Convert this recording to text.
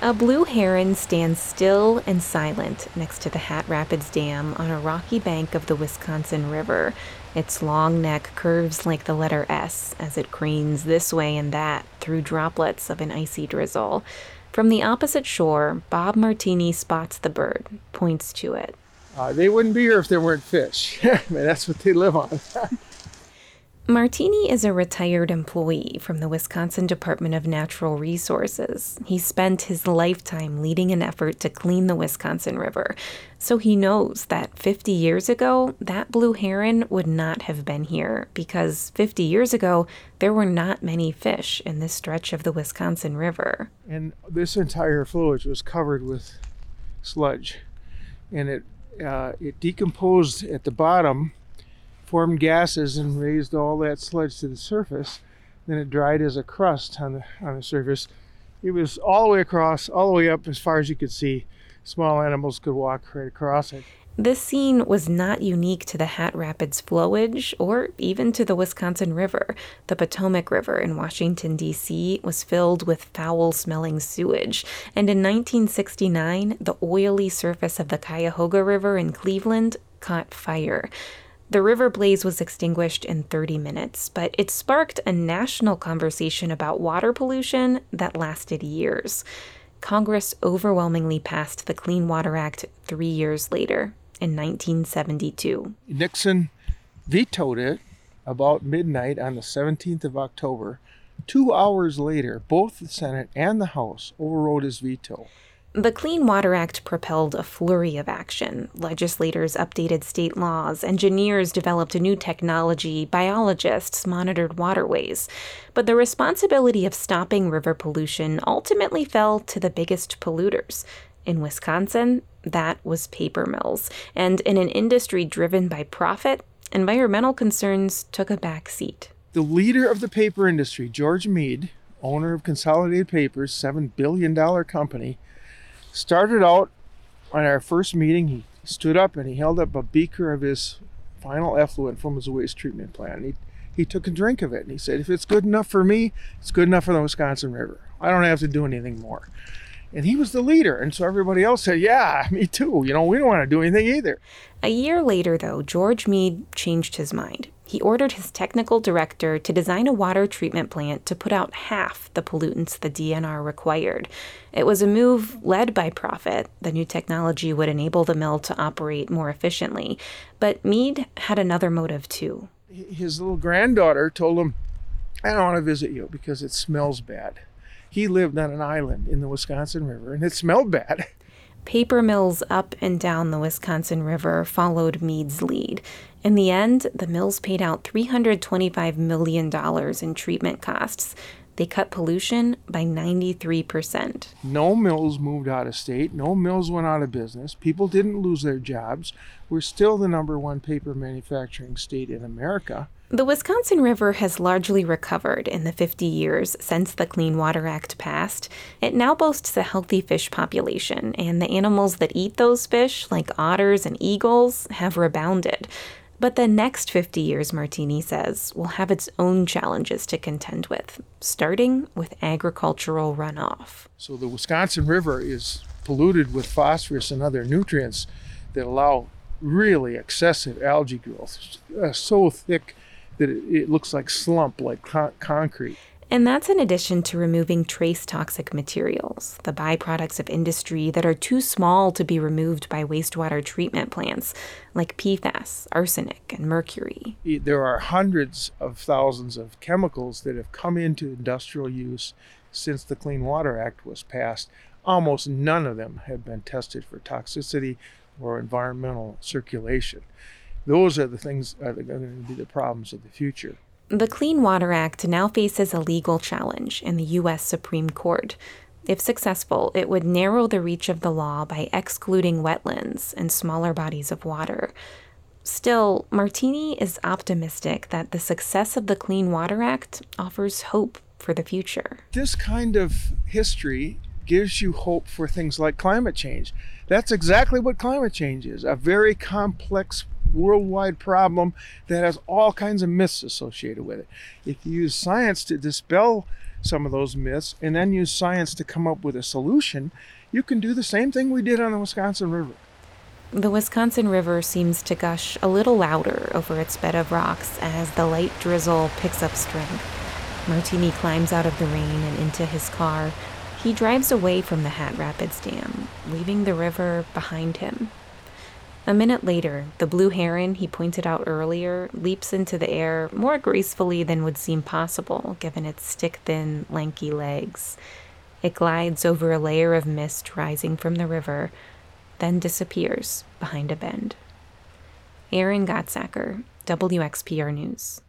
A blue heron stands still and silent next to the Hat Rapids Dam on a rocky bank of the Wisconsin River. Its long neck curves like the letter S as it cranes this way and that through droplets of an icy drizzle. From the opposite shore, Bob Martini spots the bird, points to it. Uh, they wouldn't be here if there weren't fish. I mean, that's what they live on. Martini is a retired employee from the Wisconsin Department of Natural Resources. He spent his lifetime leading an effort to clean the Wisconsin River, so he knows that 50 years ago, that blue heron would not have been here because 50 years ago, there were not many fish in this stretch of the Wisconsin River. And this entire flowage was covered with sludge, and it uh, it decomposed at the bottom formed gases and raised all that sludge to the surface. Then it dried as a crust on the on the surface. It was all the way across, all the way up as far as you could see. Small animals could walk right across it. This scene was not unique to the Hat Rapids flowage or even to the Wisconsin River. The Potomac River in Washington, D.C. was filled with foul smelling sewage. And in 1969, the oily surface of the Cuyahoga River in Cleveland caught fire. The river blaze was extinguished in 30 minutes, but it sparked a national conversation about water pollution that lasted years. Congress overwhelmingly passed the Clean Water Act three years later, in 1972. Nixon vetoed it about midnight on the 17th of October. Two hours later, both the Senate and the House overrode his veto. The Clean Water Act propelled a flurry of action. Legislators updated state laws, engineers developed a new technology, biologists monitored waterways. But the responsibility of stopping river pollution ultimately fell to the biggest polluters. In Wisconsin, that was paper mills. And in an industry driven by profit, environmental concerns took a back seat. The leader of the paper industry, George Mead, owner of Consolidated Papers, $7 billion company, started out on our first meeting. He stood up and he held up a beaker of his final effluent from his waste treatment plant. He, he took a drink of it and he said, If it's good enough for me, it's good enough for the Wisconsin River. I don't have to do anything more. And he was the leader. And so everybody else said, Yeah, me too. You know, we don't want to do anything either. A year later, though, George Mead changed his mind. He ordered his technical director to design a water treatment plant to put out half the pollutants the DNR required. It was a move led by profit. The new technology would enable the mill to operate more efficiently. But Mead had another motive, too. His little granddaughter told him, I don't want to visit you because it smells bad. He lived on an island in the Wisconsin River and it smelled bad. Paper mills up and down the Wisconsin River followed Mead's lead. In the end, the mills paid out $325 million in treatment costs. They cut pollution by 93%. No mills moved out of state. No mills went out of business. People didn't lose their jobs. We're still the number one paper manufacturing state in America. The Wisconsin River has largely recovered in the 50 years since the Clean Water Act passed. It now boasts a healthy fish population, and the animals that eat those fish, like otters and eagles, have rebounded. But the next 50 years, Martini says, will have its own challenges to contend with, starting with agricultural runoff. So the Wisconsin River is polluted with phosphorus and other nutrients that allow really excessive algae growth, uh, so thick that it, looks like slump, like con- concrete. And that's in addition to removing trace toxic materials, the byproducts of industry that are too small to be removed by wastewater treatment plants, like PFAS, arsenic, and mercury. There are hundreds of thousands of chemicals that have come into industrial use since the Clean Water Act was passed. Almost none of them have been tested for toxicity or environmental circulation. Those are the things that are going to be the problems of the future. The Clean Water Act now faces a legal challenge in the U.S. Supreme Court. If successful, it would narrow the reach of the law by excluding wetlands and smaller bodies of water. Still, Martini is optimistic that the success of the Clean Water Act offers hope for the future. This kind of history gives you hope for things like climate change. That's exactly what climate change is a very complex worldwide problem that has all kinds of myths associated with it. If you use science to dispel some of those myths and then use science to come up with a solution, you can do the same thing we did on the Wisconsin River. The Wisconsin River seems to gush a little louder over its bed of rocks as the light drizzle picks up strength. Martini climbs out of the rain and into his car. He drives away from the Hat Rapids Dam, leaving the river behind him. A minute later, the blue heron he pointed out earlier leaps into the air more gracefully than would seem possible given its stick thin, lanky legs. It glides over a layer of mist rising from the river then disappears behind a bend. Aaron Gottsacker, WXPR News.